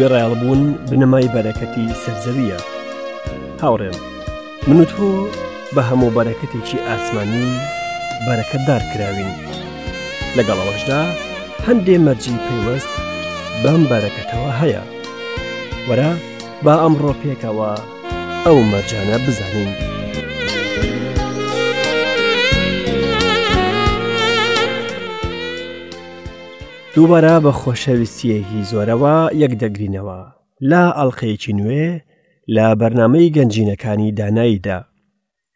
گوێڕایەڵبوون بنەمای بەرەکەتی سەرزەویە هاوڕێن من و تۆ بە هەموو بەرەکەتێکی ئاسمانی بەرەکەتدار کراوین لەگەڵ ئەوەشدا هەندێ مەرجی پەیوەست بەم بەرەکەتەوە هەیە وەرە با ئەمڕۆ پێکەوە ئەو مەرجانە بزانین. دووبارە بە خۆشەویستیەکی زۆرەوە یەک دەگرینەوە لە ئەڵلقەیەکی نوێ لە بەرنمەی گەنجینەکانی داناییدا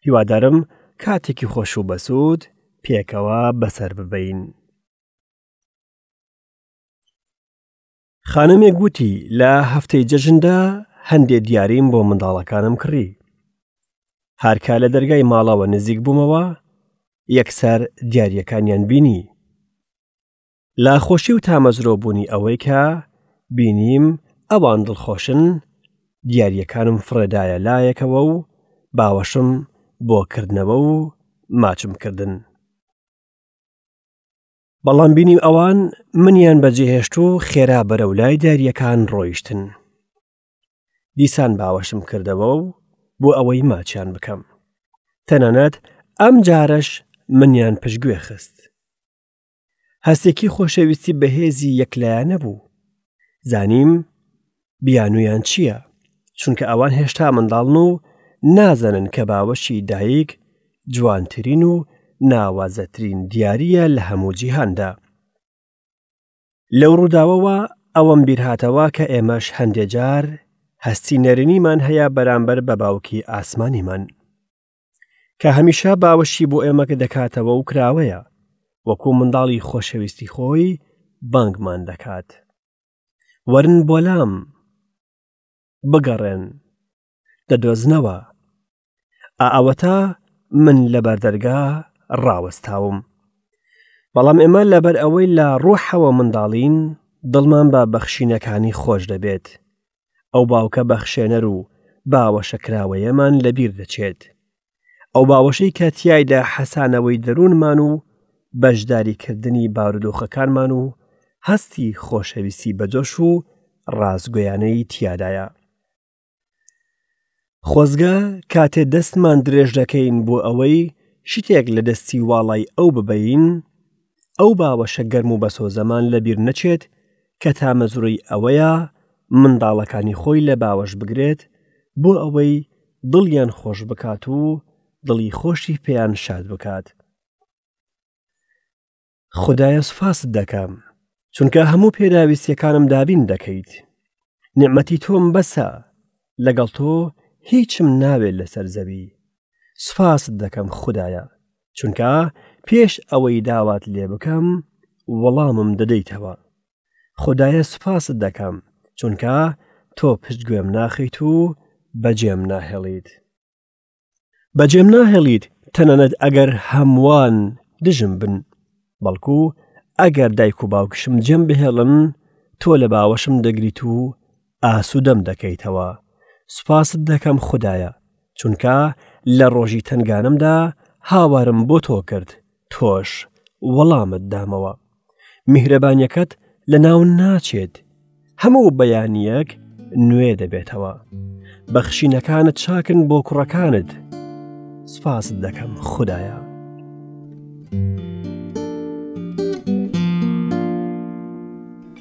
هیوادارم کاتێکی خۆش و بەسوود پێکەوە بەسەر ببین. خانمێک گوتی لە هەفتەی جەژندا هەندێ دیاریم بۆ منداڵەکانم کڕی. هەرکە لە دەرگای ماڵەوە نزیک بوومەوە، یەکسەر دیارەکانیان بینی. لاخۆشی و تامەزرۆبوونی ئەوەی کە بینیم ئەوان دڵخۆشن دیارییەکانم فڕێدایە لایەکەوە و باوەشم بۆ کردنەوە و ماچم کردن بەڵام بینیم ئەوان منیان بەجێهێشت و خێرا بەرە و لای دارییەکان ڕۆیشتن دیسان باوەشم کردەوە و بۆ ئەوەی ماچیان بکەم تەنانەت ئەم جارەش منیان پشگوێ خست هەستێکی خۆشەویستی بەهێزی یەکلایەنە بوو زانیم بیانویان چییە چونکە ئەوان هێشتا منداڵن و نازەنن کە باوەشی دایک جوانترین و ناوازەترین دیارە لە هەموو جیهاندا لەو ڕووداوەوە ئەوەم بیرهاتەوە کە ئێمەش هەندێجار هەستی نەرنیمان هەیە بەرامبەر بە باوکی ئاسمانیمان کە هەمیشە باوەشی بۆ ئێمەکە دەکاتەوە و کراوەیە وەکو منداڵی خۆشەویستی خۆی بانگمان دەکات وەرن بۆلام بگەڕێن دەدۆزنەوە ئاوەتا من لە بەردەرگا ڕاوەستاوم بەڵام ئێمە لەبەر ئەوەی لە ڕوحەوە منداڵین دڵمان بە بەخشینەکانی خۆش دەبێت ئەو باوکە بەخشێنەر و باوەشەکراوەیەمان لەبیر دەچێت. ئەو باوەشەی کە تیایدا حەسانەوەی دەروونمان و بەشداریکردنی بارودۆخەکانمان و هەستی خۆشەویستی بەجۆش و ڕاستگۆیانەی تیادایە. خۆزگە کاتێ دەستمان درێژ دەکەین بۆ ئەوەی شتێک لە دەستی واڵای ئەو ببەین ئەو باوەشە گەرم و بەسۆزەمان لەبیر نەچێت کە تامەزرۆی ئەوەیە منداڵەکانی خۆی لە باوەش بگرێت بۆ ئەوەی دڵیان خۆش بکات و دڵی خۆشی پێیان شاد بکات. خودایە سوپاست دەکەم چونکە هەموو پێداویستیەکانم دابین دەکەیت نعمەتی تۆم بەسە لەگەڵ تۆ هیچم ناوێت لەسەر زەوی سوپاست دەکەم خودایە چونکە پێش ئەوەی داوات لێ بکەم وەڵامم دەدەیتەوە خدایە سوپاست دەکەم چونکە تۆ پشتگوێم ناخیت و بەجێم ناهێڵیت بەجێم ناهێڵیت تەنانەت ئەگەر هەمووان دژم بن بەڵکو ئەگەر دایک و باوکشم جێم بهێڵن تۆ لە باوەشم دەگریت و ئاسوودەم دەکەیتەوە سوپاست دەکەم خدایە چونکە لە ڕۆژی تنگانمدا هاوارم بۆ تۆ کرد تۆش وەڵامت دامەوە میهرەبانیەکەت لە ناو ناچێت هەموو بەیانیەک نوێ دەبێتەوە بەخشینەکانت چاکن بۆ کوڕەکانت سپاست دەکەم خدایە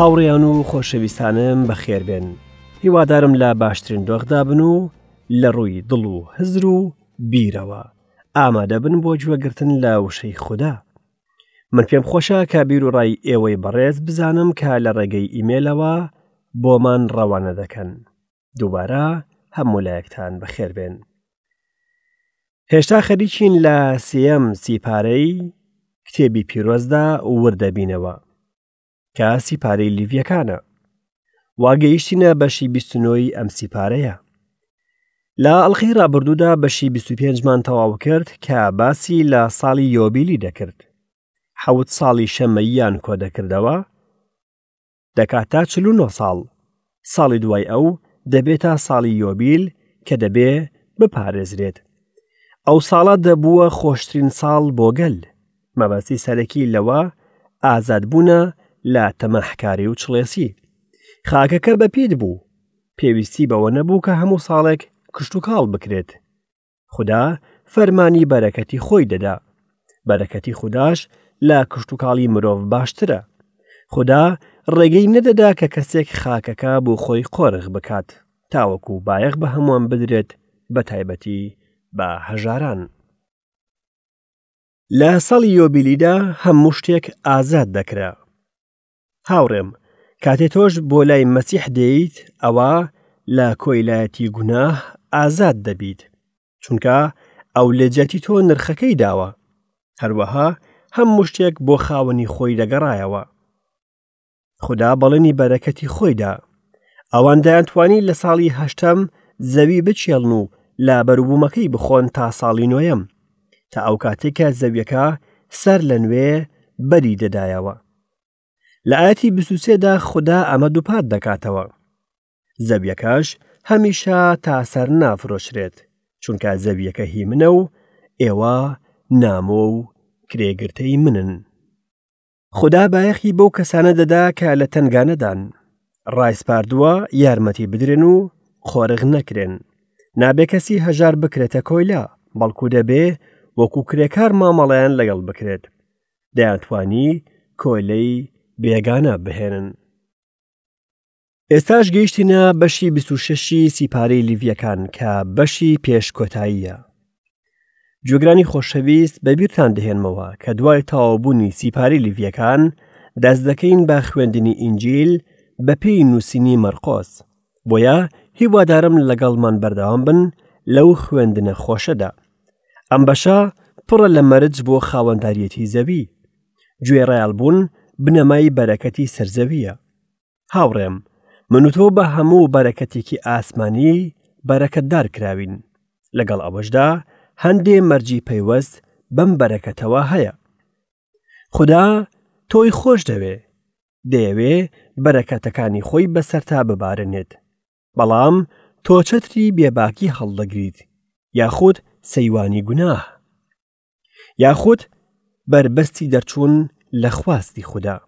هاوڕێیان و خۆشەویستانم بەخێربێن هیوادارم لە باشترین دۆخدا بن و لە ڕووی دڵ و هزر و بیرەوە ئامادەبن بۆ گوێگرتن لە وشەی خوددا من پێم خۆشە کە بیر و ڕای ئێوەی بەڕێز بزانم کە لە ڕێگەی ئیمێلەوە بۆمان ڕەوانە دەکەن دووبارە هەموو لایەکتان بەخێربێن هێشتا خەریکین لە سم سیپارەی کتێبی پیرۆزدا وردەبینەوە کە سیپارەی لیڤیەکانە واگەیشتینە بەشی بیستنەوەی ئەم سیپارەیە لە ئەڵلقەی ڕابردوودا بەشی 25مان تەواو کرد کە باسی لە ساڵی یۆبیلی دەکرد حەوت ساڵی شەمەییان کۆدەکردەوە دەکاتە 49 ساڵ ساڵی دوای ئەو دەبێتە ساڵی یۆبیل کە دەبێ بپارێزرێت ئەو ساڵە دەبووە خۆشترین ساڵ بۆ گەل مەبەستی سەرەکی لەوە ئازادبوونە لە تەماحکاری و چڵێسی خاکەکە بەپیت بوو پێویستی بەوە نەبوو کە هەموو ساڵێک کشتتوکاڵ بکرێت خدا فەرمانی بەرەکەتی خۆی دەدا بەرەکەتی خودداش لە کشتتوکاڵی مرۆڤ باشترە خدا ڕێگەی نەدەدا کە کەسێک خاکەکە بۆ خۆی قۆرغ بکات تاوەکو بایەخ بە هەمووان بدرێت بە تایبەتی بە هەژاران لە ساڵی یۆبیلیدا هەموو شتێک ئازاد دەکرا هاوڕێم کاتێ تۆش بۆ لای مەسیح دێیت ئەوە لە کۆیلایەتی گوناه ئازاد دەبیت چونکە ئەو لە جەتی تۆ نرخەکەی داوە هەروەها هەم مشتێک بۆ خاوەنی خۆی دەگەڕایەوە خدا بەڵێنی بەرەکەتی خۆیدا ئەوان دەیانتوانی لە ساڵی هەشتم زەوی بچێڵن و لە بەروبوومەکەی بخۆن تا ساڵی نوۆیەم تا ئەو کاتێکە زەویەکە سەر لە نوێ بەری دەدایەوە لە ئاەتی بسوسێدا خوددا ئەمە دووپات دەکاتەوە زەویەکەش هەمیشە تا سەر نافرۆشرێت چونکە زەویەکە هی منە و ئێوە نامۆ و کرێگرتەی منن خدا بایەخی بەو کەسانە دەدا کە لە تنگانەدان ڕایسپاردووە یارمەتی بدرێن و قۆرغ نەکرێن نابێ کەسی هەژار بکرێتە کۆیلا بەڵکو دەبێ وەکو کرێکار مامەڵیان لەگەڵ بکرێت دەیانتوانی کۆلەی بێگانە بهێنن ئێستاش گەیشتینە بەشی 26 سیپارەی لیڤیەکان کە بەشی پێش کۆتاییە جوگرانی خۆشەویست بەبییرتان دەهێنمەوە کە دوای تاوابوونی سیپاری لیڤیەکان دەست دەکەین بە خوێندنی ئینجیل بەپێی نووسینی مەرقۆس بۆیە هیوادارم لەگەڵمان بەردەوام بن لەو خوێندنە خۆشەدا ئەم بەشە پڕە لە مەرج بۆ خاوەنداریەتی زەوی گوێ ڕیال بوون بنەمای بەرەکەتی سەرزەویە هاوڕێم من و تۆ بە هەموو بەرەکەتێکی ئاسمانی بەرەکەتدار کراوین لەگەڵ ئەوەشدا هەندێ مەرجی پەیوەست بەم بەرەکەتەوە هەیە خدا تۆی خۆش دەوێ دەیەوێ بەرەکەتەکانی خۆی بەسەرتا ببارنێت بەڵام تۆ چەتری بێباکی هەڵدەگریت یاخود سەیوانی گوناه یاخود بەربەستی دەرچوون لە خواستی خوددا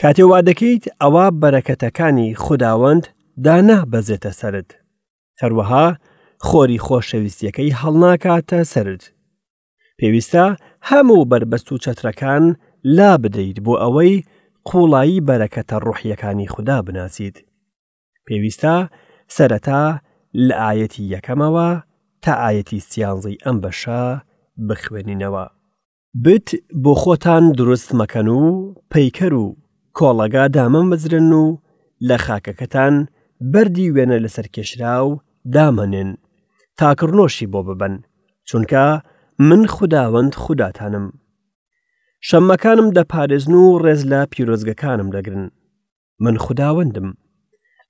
کاتێ وا دەکەیت ئەوە بەرەکەتەکانی خودداوەند دانا بەزێتە سرت هەروەها خۆری خۆشەویستیەکەی هەڵناکاتە سرت پێویستە هەموو بەربەست و چەترەکان لا بدەیت بۆ ئەوەی قوڵایی بەرەکەتە ڕوحیەکانی خودا بناسیت پێویستە سەرەتا لە ئاەتی یەکەمەوە تا ئاەتی سیانزەی ئەم بەشە بخوێنینەوە بت بۆ خۆتان دروست مەکەن و پەیکەر و کۆڵەگا دامەمەزرن و لە خاکەکەتان بەردی وێنە لەسەر کێشرا و دامەنێن تاکڕنۆشی بۆ ببەن چونکە من خوداوەند خوداتانم شەممەکانم دەپارێزن و ڕێز لە پیرۆزگەکانم دەگرن من خوداوەندم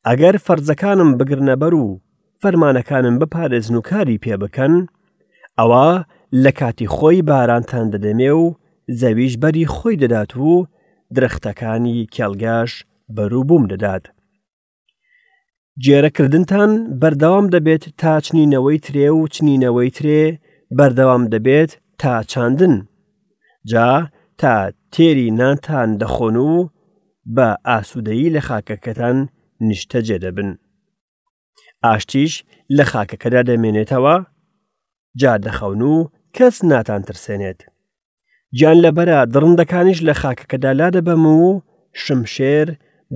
ئەگەر فەرزەکانم بگرنەبەر و فەرمانەکانم بپارێزن و کاری پێ بکەن ئەوە لە کاتی خۆی بارانتان دەدەمێ و زەویش بەری خۆی دەدات و درەختەکانی کێڵگاش بەروبووم دەدات گێرەکردنتان بەردەوام دەبێت تا چنینەوەی ترێ و چنینەوەی ترێ بەردەوام دەبێت تا چاندن جا تا تێری نانتان دەخۆن و بە ئاسوودەیی لە خاکەکەتان نیشتەجێ دەبن ئاشتیش لە خاکەکەدا دەمێنێتەوە جا دەخەون و کەس ناتان ترسێنێت گیان لەبەرە دڕندەکانیش لە خاکەکەدا لا دەبەم و شمشێر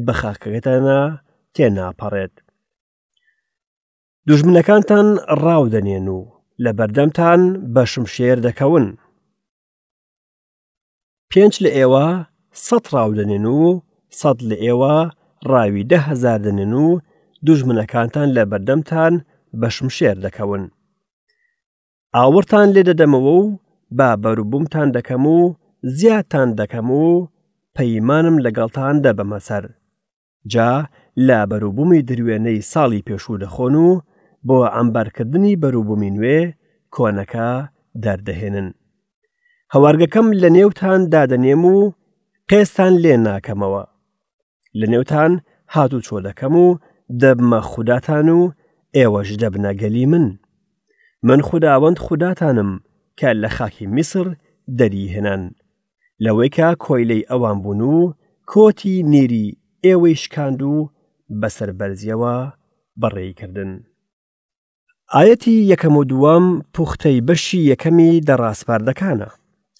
بە خاکەکەتانە تێناپەڕێت دوژمنەکانتان ڕاودەنێن و لە بەردەمتان بە شمشێر دەکەون پێنج لە ئێوە سەد ڕاو دەنێن و سەد لە ئێوە ڕاوی دە هەزار دەنێن و دوژمنەکانتان لە بەردەمتان بە شمشێر دەکەون ئاوڕتان لێ دەدەمەوە و با بەروبوومتان دەکەم و زیادتان دەکەم و پەیمانم لەگەڵتان دەبەمە سەر جا لە بەروبومی دروێنەی ساڵی پێشوو دەخۆن و بۆ عەمبارکردنی بەروبومی نوێ کۆنەکە دەردەهێنن. هەوارگەکەم لە نێوتان دادەنێم و قێزتان لێ ناکەمەوە. لە نێوتان هاتوچۆ دەکەم و دەبمە خوداتان و ئێوەش دەبنە گەلی من. من خوداوەند خوداتانم کە لە خاکی میسر دەریهێنان. لەوەیکە کۆیلەی ئەوان بوون و کۆتی نیری ئێوەی شکاند و بەسەر بەرزیەوە بەڕێی کردن. ئایەتی یەکەم و دووەم پوختەی بەشی یەکەمی دە ڕاسپاردەکانە،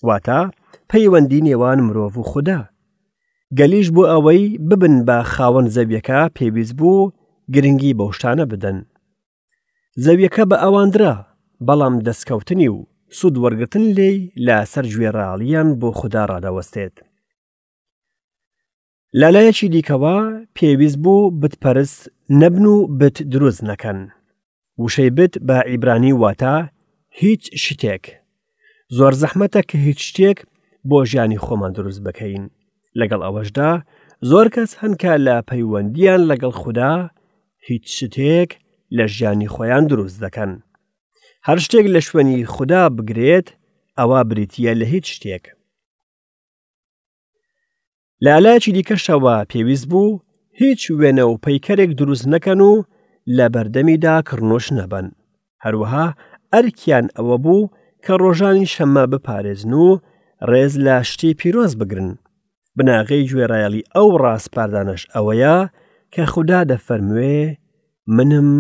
واتە پەیوەندی نێوان مرۆڤ و خودا. گەلیش بۆ ئەوەی ببن بە خاوەن زەویەکە پێویست بوو گرنگی بەو شتانە بدەن. زەویەکە بە ئەوان درا بەڵام دەستکەوتنی و سود وەرگرتن لێی لە سەر گوێڕاڵیان بۆ خودا ڕادەوەستێت لەلایەکی دیکەوە پێویست بوو بتپەرست نەبن و بت دروست نەکەن وشەی بت بە ئیبرانی واتە هیچ شتێک زۆر زەحمەتە کە هیچ شتێک بۆ ژیانی خۆمان دروست بکەین لەگەڵ ئەوەشدا زۆر کەس هەنکە لە پەیوەندیان لەگەڵ خوددا هیچ شتێک لە ژیانی خۆیان دروست دەکەن هەر شتێک لە شوێنی خوددا بگرێت ئەوە بریتە لە هیچ شتێک لە لایەکی دیکەشەوە پێویست بوو هیچ وێنە و پەیکەرێک دروست نەکەن و لە بەردەمیدا کڕنۆش نەبن هەروەها ئەرکیان ئەوە بوو کە ڕۆژانی شەممە بپارێزن و ڕێز لە شتی پیرۆز بگرن بناغەی گوێڕایەڵی ئەو ڕاسپاردانەش ئەوەیە کە خوددا دەفەرموێ منم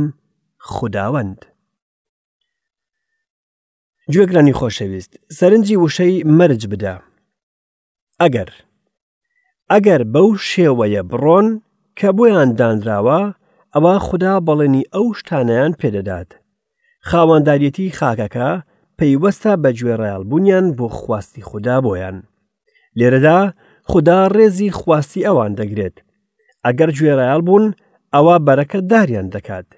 خوداوەند گوێگرانی خۆشەویست سەرنجی وشەی مەرج بدە ئەگەر ئەگەر بەو شێوەیە بڕۆن کە بۆیان دانراوە ئەوە خوددا بەڵێنی ئەو شتانیان پێدەدات خاوەنداریەتی خاکەکە پەیوەستە بە گوێڕایالبوونیان بۆ خواستی خوددا بۆیان لێرەدا خوددا ڕێزی خواستی ئەوان دەگرێت ئەگەر گوێڕایال بوون ئەوە بەرەکە داریان دەکات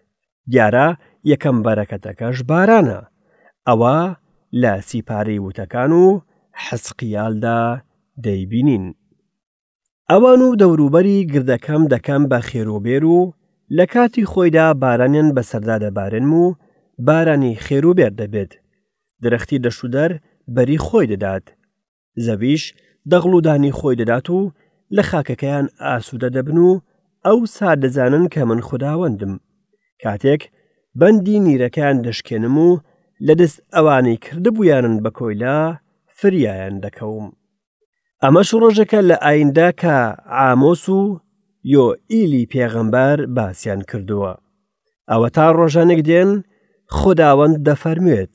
دیارە یەکەم بەرەکەتەکەش بارانە ئەوە لە سیپارەی وتەکان و حەسقیالدا دەیبینین ئەوان و دەوروبەری گردەکەم دەکەم بە خێروبێر و لە کاتی خۆیدا بارانیان بەسەردا دەبارێنم و بارانی خێروبێر دەبێت درەختی دەشودەر بەری خۆی دەدات زەویش دەغڵودانی خۆی دەدات و لە خاکەکەیان ئاسوودە دەبن و ئەو سا دەزانن کە من خودداوەندم کاتێک بەندی نیرەکان دەشکێنم و لە دەست ئەوانەی کردبوویانن بە کۆیلا فریایان دەکەوم ئەمەش ڕۆژەکە لە ئایندا کە ئامۆس و یۆ ئیلی پێغەمبەر باسییان کردووە ئەوە تا ڕۆژانێک دێن خداوەند دەفەرموێت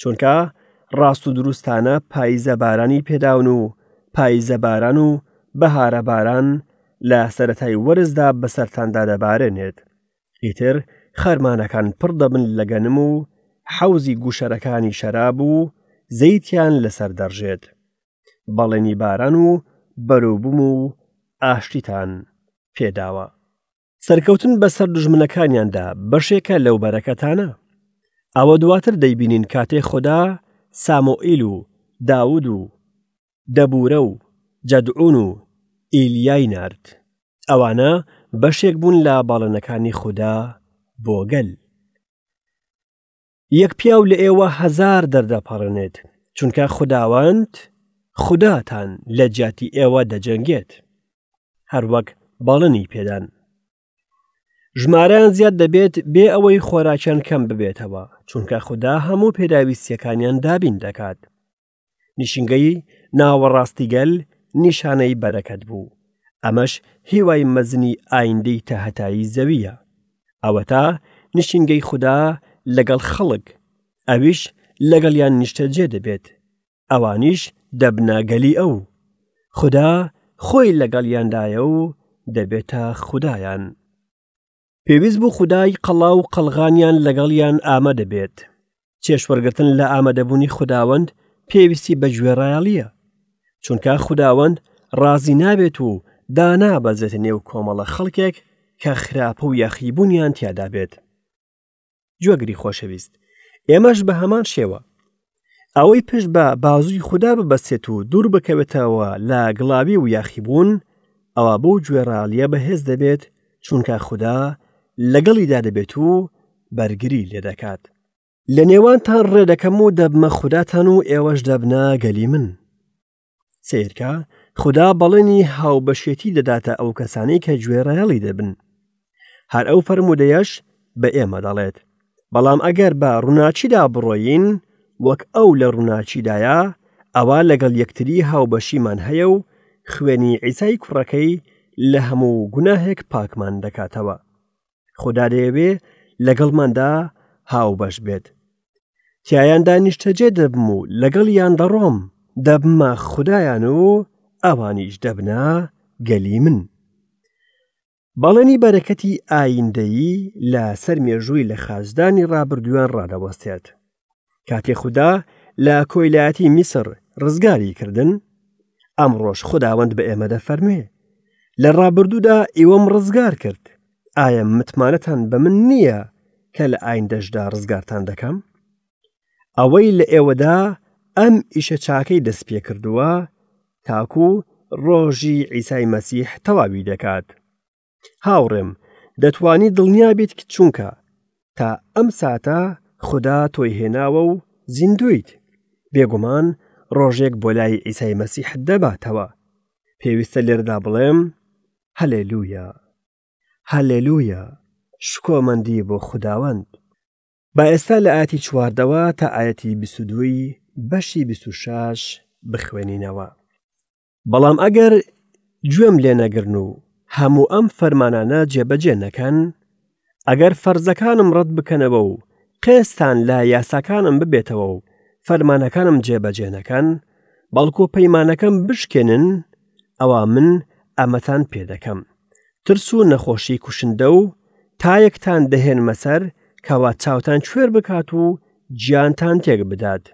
چونکە ڕاست و دروستانە پاییزە بارانی پێداون و پاییزە باران و بەهارە باران لە سەرەتای وەرزدا بەسەرتاندا دەبارێنێت، ئیتر خەرمانەکان پڕ دەبن لە گەنم و حەوزی گوشەرەکانی شەراب و زەیتیان لەسەر دەڕژێت. بەڵێنی باران و بەروبووم و ئاشتیتان پێداوە. سەرکەوتن بەسەر دژمنەکانیاندا بەشێکە لەو بەرەکەتانە ئەوە دواتر دەیبینین کاتێ خوددا سامۆئیل و داود و دەبورە و جەدعون و ئیلیای نرد ئەوانە بەشێک بوون لە باڵەنەکانی خوددا بۆ گەل یەک پیاو لە ئێوە هەزار دەردەپەڕێنێت چونکە خداوەند خوداتان لە جیاتی ئێوە دەجەنگێت هەروەک بەڵنی پێدان ژمارەیان زیاد دەبێت بێ ئەوەی خۆراکیان کەم ببێتەوە چونکە خوددا هەموو پێداویستیەکانیان دابین دەکات نیشنگەی ناوەڕاستی گەل نیشانەی بەرەکەت بوو ئەمەش هیوای مەزنی ئایندەی تاهتایی زەویە ئەوەتا نیشنگەی خوددا لەگەڵ خەڵک ئەویش لەگەڵیان نیشتە جێ دەبێت ئەوانیش دەبناگەلی ئەو خوددا خۆی لەگەڵیاندایە و دەبێتە خوددایان پێویست بوو خودای قەڵا و قەلغانیان لەگەڵیان ئامادە بێت چێشوەرگتن لە ئامادەبوونی خداوەند پێویستی بە گوێڕایەڵیە چونکە خداوەند ڕازی نابێت و دانا بەزێتە نێو کۆمەڵە خەڵکێک کە خراپە و یاخیبوونیان تیادا بێت جوەگری خۆشەویست ئێمەش بە هەمان شێوە ئەوەی پشت بە بازووی خوددا ببەسێت و دوور بکەوێتەوە لە گڵاوی و یاخیبوون ئەوە بەو گوێڕالیە بەهێز دەبێت چونکە خوددا لەگەڵیدا دەبێت و بەرگری لێ دەکات لە نێوانتان ڕێدەکەم و دەبمە خوداتان و ئێوەش دەبنە گەلی من سیرکە خدا بەڵێنی هاوبەشێتی دەداتە ئەو کەسانەی کە گوێڕایەڵی دەبن هەر ئەو فەرمودەیەش بە ئێمە دەڵێت بەڵام ئەگەر بە ڕووناچیدا بڕۆین وەک ئەو لە ڕووناچیدایە ئەوە لەگەڵ یەکتری هاوبەشیمان هەیە و خوێنی عیسای کوڕەکەی لە هەموو گوناهێک پاکمان دەکاتەوە خدا دەیەوێ لەگەڵماندا هاوبەش بێت تایاندا نیشتەجێ دەبم و لەگەڵ یان دەڕۆم دەبمە خدایان و ئەوانیش دەبنا گەلی من بەڵێنی بەرەکەتی ئایندەیی لە سەر مێژووی لە خازدانی ڕابردویان ڕادەوەستێت کاتێ خوددا لە کۆیلایەتی میسر ڕزگاری کردن ئەمڕۆژ خداوەند بە ئێمە دەفەرموێ لە ڕابردوودا ئیوەم ڕزگار کرد ئایا متمانەتان بە من نییە کە لە ئایندەشدا ڕزگارتان دەکەم ئەوەی لە ئێوەدا ئەم ئیشە چاکەی دەست پێ کردووە تاکو ڕۆژی ئیسای مەسیح تەواوی دەکات هاوڕێم دەتوانی دڵنیا بیت چونکە تا ئەم ساتە خدا تۆی هێناوە و زیندویت بێگومان ڕۆژێک بۆ لای ئیسای مەسیح دەباتەوە پێویستە لێرەدا بڵێم هەلێ لوە هەلێ لوە شکۆمەندی بۆ خداوەند با ئێستا لە ئاتی چواردەوە تا ئاەتی بیسودووی بەشی بیسوشاش بخوێنینەوە بەڵام ئەگەر گوێم لێ نەگرن و هەموو ئەم فەرمانانە جێبەجێ نەکەن ئەگەر فەرزەکانم ڕەت بکەنەوە و قێستان لە یاساکانم ببێتەوە و فەرمانەکانم جێبەجێ نەکەن بەڵکو پەیمانەکەم بشکێنن ئەوە من ئەمەتان پێ دەکەم ترس و نەخۆشی کوشندە و تایەکتان دەهێنمە سەر کەوا چاوتان کوێر بکات و گیانتان تێک بدات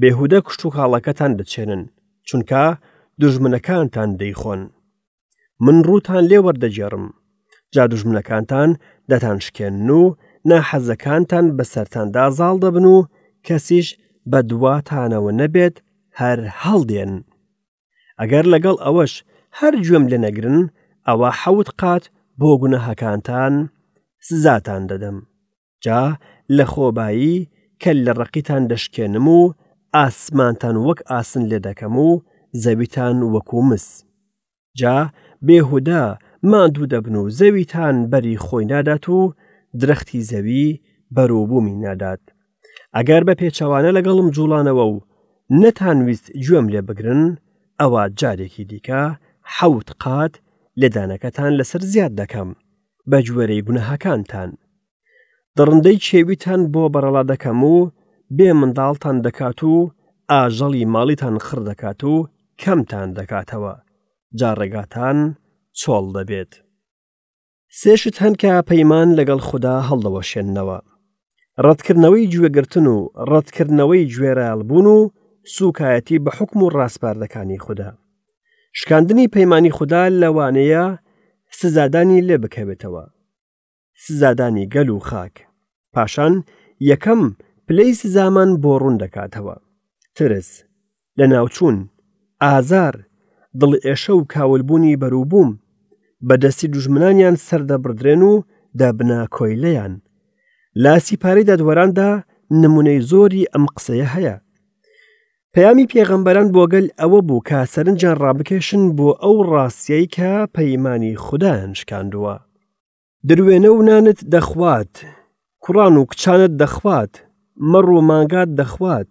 بێهودە کوشت و کاڵەکەتان دەچێنن چونکە دوژمنەکانتان دەیخۆن من ڕووتان لێ وەردەگێڕم جا دوژمنەکانتان دەتان شکێن و ناحەزەکانتان بەسەرتاندا زاڵ دەبن و کەسیش بە دواتانەوە نەبێت هەر هەڵدێن ئەگەر لەگەڵ ئەوەش هەر گوێم لێ نەگرن ئەوە حەوت قات بۆ گوناهەکانتان سزاتان دەدەم جا لە خۆبایی کە لە ڕەقیتان دەشکێنم و ئاسمانتان وەک ئاسن لێ دەکەم و زەویتان وەکو مس جا بێهودە ماندوو دەبن و زەویتان بەری خۆی نادات و درەختی زەوی بەروبوومی نادات ئەگەر بە پێچەوانە لەگەڵم جوڵانەوە و نەتانویست گوێم لێ بگرن ئەوە جارێکی دیکە حەوت قات لێدانەکەتان لەسەر زیاد دەکەم بەگوێرەی گوناهەکانتان دڕندەی کێویتان بۆ بەڕەڵا دەکەم و بێ منداڵتان دەکات و ئاژەڵی ماڵیتان خڕ دەکات و کەمتان دەکاتەوە جا ڕێگاتان چۆڵ دەبێت سێشت هەن کە پەیمان لەگەڵ خوددا هەڵدەوەشێننەوە ڕەتکردنەوەی گوێگرتن و ڕەتکردنەوەی گوێرایەڵبوون و سووکایەتی بە حوکم و ڕاسپاردەکانی خودا شکاندنی پەیمانی خودا لەوانەیە سزادانی لێ بکەوێتەوە سزادانی گەل و خاک پاشان یەکەم پلەی سزامان بۆ ڕوون دەکاتەوە ترس لەناوچوون، ئازار، دڵئێشە و کاولبوونی بەروبووم، بە دەستی دوژمنانیان سەردەبڕدرێن و دەبنە کۆیلەیان. لە سیپارەی دادوەراندا نمونەی زۆری ئەم قسەیە هەیە. پەیامی پێغەمبەران بۆ گەل ئەوە بوو کە سەرنجیان ڕابکێشن بۆ ئەو ڕاستیەی کە پەیمانی خودایان شکاندووە. دروێنە و نانت دەخوات، کوڕان و کچانت دەخوات، مەڕ و مانگات دەخوات،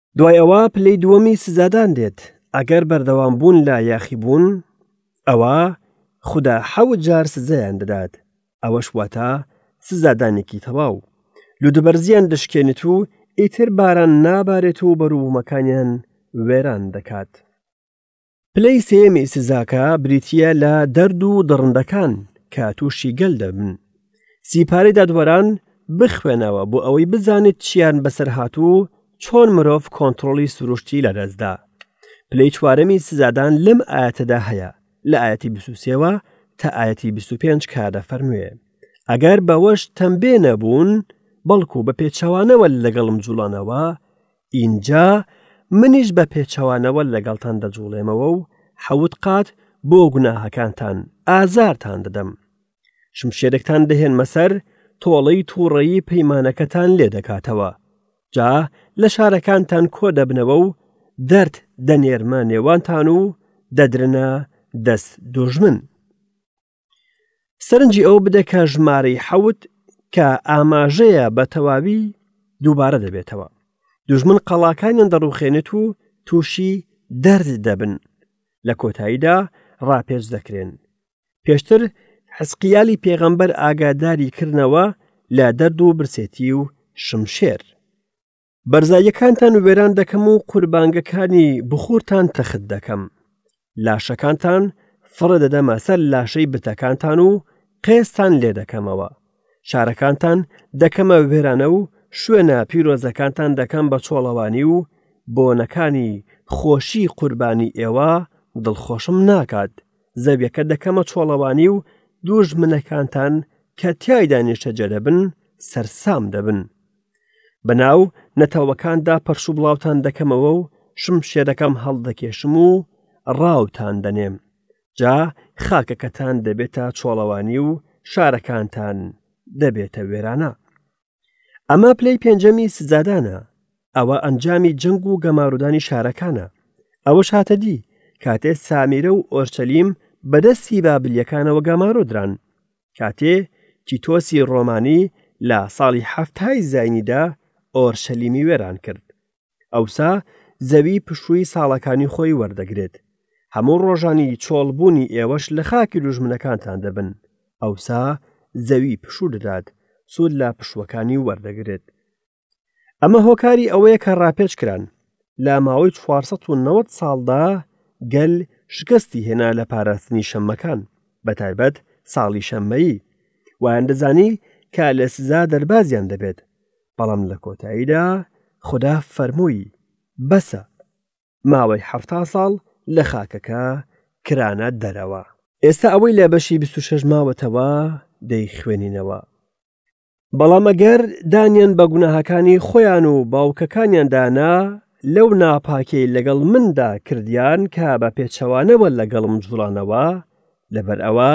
دوای ئەوە پلەی دووەمی سزادان دێت ئەگەر بەردەوام بوون لە یاخی بوون ئەوە خدا حەوت جار سزایان دەدات ئەوەش واتە سزادانێکی تەواو لودبەرزیان دەشکێنێت و ئیتر باران نابارێت و بەروبوومەکانیان وێران دەکات پلەی سێیەمی سزاکە بریتییە لە دەرد و دڕندەکان کە تووشی گەل دەبن سیپارەی دادوەران بخوێنەوە بۆ ئەوەی بزانیت چیان بەسەر هاتوو چۆن مرۆڤ کۆنتترۆلی سروشتی لەدەستدا پلەی چوارەمی سزادان لەم ئاەتەدا هەیە لە ئاەتی بسوسێەوە تا ئاەتی 25 کارە فەرموێ ئەگەر بەوەش تەمبێ نەبوون بەڵکو بە پێچەوانەوە لەگەڵم جوڵانەوە ئینجا منیش بە پێچەوانەوە لەگەڵتان دەجوڵێمەوە و حەوت قات بۆ گوناهەکانتان ئازارتان دەدەم شمشێرێکتان دەهێنمە سەر تۆڵەی تووڕەیی پەیمانەکەتان لێ دەکاتەوە جا لە شارەکانتان کۆ دەبنەوە و دەرد دەنێرمە نێوانتان و دەدرنە دەست دوژمن سەرنجی ئەوە بدە کە ژمارەی حەوت کە ئاماژەیە بە تەواوی دووبارە دەبێتەوە دوژمن قەڵاکانیان دەڕوخێنێت و تووشی دەرد دەبن لە کۆتاییدا ڕاپێچ دەکرێن پێشتر حسقیالی پێغەمبەر ئاگاداری کردنەوە لە دەرد و برسێتی و شمشێر بەرزاییەکانتان وێران دەکەم و قوربانگەکانی بخورتان تەخت دەکەم لاشەکانتان فڕە دەدەمە سەر لاشەی بتەکانتان و قێستان لێ دەکەمەوە شارەکانتان دەکەمە وێرانە و شوێنە پیرۆزەکانتان دەکەم بە چۆڵەوانی و بۆنەکانی خۆشی قوربانی ئێوە دڵخۆشم ناکات زەویەکە دەکەمە چۆڵەوانی و دوژمنەکانتان کە تایدا نیشتەجێ دەبن سەرسام دەبن بەناو نەتەوەکاندا پەرشوبڵاوتان دەکەمەوە و شمشێرەکەم هەڵدەکێشم و ڕاوتان دەنێم جا خاکەکەتان دەبێتە چۆڵەوانی و شارەکانتان دەبێتە وێرانە ئەمە پلەی پێنجەمی سزادانە ئەوە ئەنجامی جەنگ و گەمارودانی شارەکانە ئەوە شاتە دی کاتێ سامیرە و ئۆرچەلیم بەدەستی بابلیەکانەوە گەمارۆدران کاتێ تیتۆسی ڕۆمانی لە ساڵی حەفتای زاینیدا ئۆرشەلیمی وێران کرد، ئەوسا زەوی پشووی ساڵەکانی خۆی وەردەگرێت، هەموو ڕۆژانی چۆڵبوونی ئێوەش لە خاکی دوژمنەکانتان دەبن، ئەوسا زەوی پشوو دەدات، سوود لە پشووەکانی وەردەگرێت. ئەمە هۆکاری ئەوەیە کە ڕاپێچ کران لە ماوەی 490 ساڵدا گەل شکستی هێنا لە پاراستنی شەممەکان بە تایبەت ساڵی شەممەیی وایان دەزانی کە لە سزا دەربازیان دەبێت بەڵام لە کۆتاییدا خدا فەرمووی بەسە ماوەی ه ساڵ لە خاکەکە کرانە دەرەوە ئێستا ئەوەی لە بەشی 26 ماوەتەوە دەیخوێنینەوە بەڵام ئەگەر دانیان بە گوناهەکانی خۆیان و باوکەکانیان دانا لەو ناپاکیەی لەگەڵ مندا کردیان کە بە پێچەوانەوە لەگەڵم جوڵانەوە لەبەر ئەوە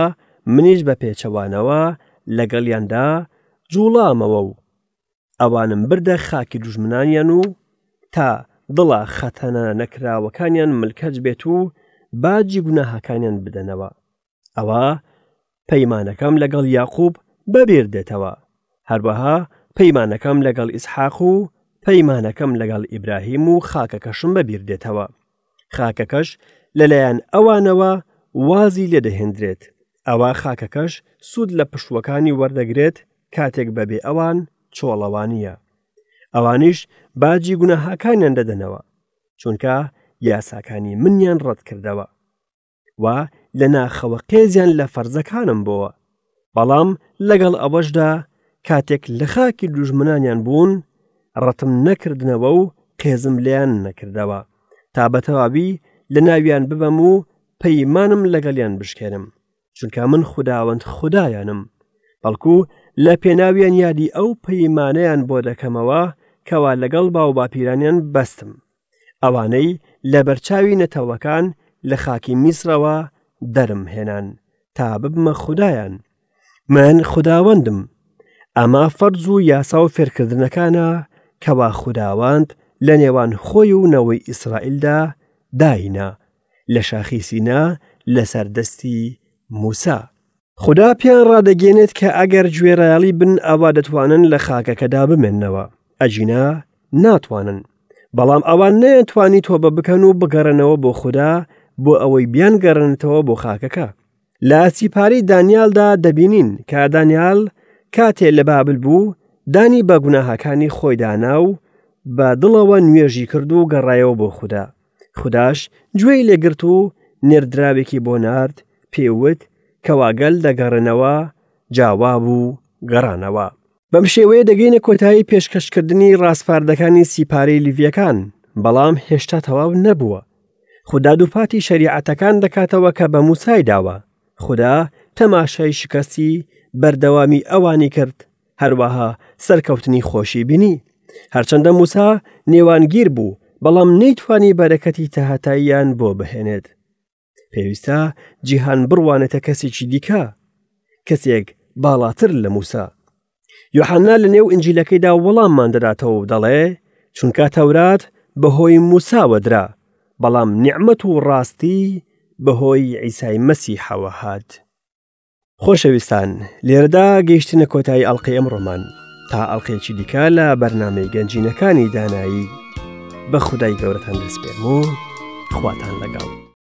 منیش بە پێچەوانەوە لەگەڵیاندا جوڵامەوە و ئەوانم بردە خاکی دوژمنانیان و تا دڵە خەتەنە نەکراوەکانیان ملکەچ بێت و باجی گوناهەکانیان بدەنەوە ئەوا پەیمانەکەم لەگەڵ یاقوب بەبیر دێتەوە هەروەها پەیمانەکەم لەگەڵ ئیسحاق و پەیمانەکەم لەگەڵ ئیبراهیم و خاکەکەشم بەبیر دێتەوە خاکەکەش لەلایەن ئەوانەوە وازی لێدەهێندرێت ئەوە خاکەکەش سوود لە پشووەکانی وەردەگرێت کاتێک بەبێ ئەوان چۆڵەوانییە ئەوانیش باجی گوناهاکانیان دەدەنەوە چونکە یاساکانی منیان ڕەت کردەوە و لە ناخەوە قێزیان لە فەرزەکانم بۆوە بەڵام لەگەڵ ئەوەشدا کاتێک لە خاکی دوژمنانیان بوون ڕەتم نەکردنەوە و قێزم لیان نەکردەوە تا بە تەواوی لە ناویان ببەم و پەیمانم لەگەڵیان بشکێنم چونکە من خداوەند خدایانم بەڵکو لە پێناویان یادی ئەو پەیمانەیان بۆ دەکەمەوە کەوا لەگەڵ باو باپیرانیان بەستم ئەوانەی لە بەرچاوی نەتەوەکان لە خاکی میسرەوە دەرم هێنان تا ببمە خودایان من خوداوەندم ئەمە فەرز و یاسا و فێرکردنەکانە کەوا خوداوەند لە نێوان خۆی و نەوەی ئیسرائیلدا داینا لە شاخی سینا لەسەر دەستی موسا خودا پێیان ڕادەگەێنێت کە ئەگەر گوێڕایەڵی بن ئەوە دەتوانن لە خاکەکەدا بمێنەوە ئەجینا ناتوانن بەڵام ئەوان نەیەتوانی تۆبە بکەن و بگەڕنەوە بۆ خودا بۆ ئەوەی بیان گەڕنتەوە بۆ خاکەکە لە سیپارەی دانیالدا دەبینین کە دانیال کاتێ لە بابل بوو دانی بە گوناهاکانی خۆی دانا و بە دڵەوە نوێژی کرد و گەڕایەوە بۆ خودا خوداش گوێی لێگرت و نێردراوێکی بۆ نارد پێی وت کەوا گەل دەگەڕێنەوە جا وا بوو گەڕانەوە بەم شێوەیە دەگەینە کۆتایی پێشکەشکردنی ڕاسپاردەکانی سی پارەی لیڤیەکان بەڵام هێشتا تەواو نەبووە خودا دووپاتی شەریعەتەکان دەکاتەوە کە بە موسای داوە خودا تەماشای شکستی بەردەوامی ئەوانی کرد هەروەها سەرکەوتنی خۆشی بینی هەرچەندە موسا نێوانگیر بوو بەڵام نەیتوانی بەرەکەتی تەهتاییان بۆ بهێنێت پێویستە جیهان بڕوانێتە کەسێکی دیکە کەسێک باڵاتر لە موسا یحنا لە نێو ئنجیلەکەیدا وەڵاممان دەداتەوە و دەڵێ چونکە تەورات بەهۆی موساوەدرا بەڵام نیعممەت و ڕاستی بەهۆی ئیسای مەسی حەوە هات خۆشەویستان لێرەدا گەیشتنە کۆتایی ئەڵلقەی ئەم ڕۆمان تا ئەڵلقەیەکی دیکە لە بەرنمەی گەنجینەکانی دانایی بە خودای گەورەتان دەسپێن و خواتان لەگەڵ.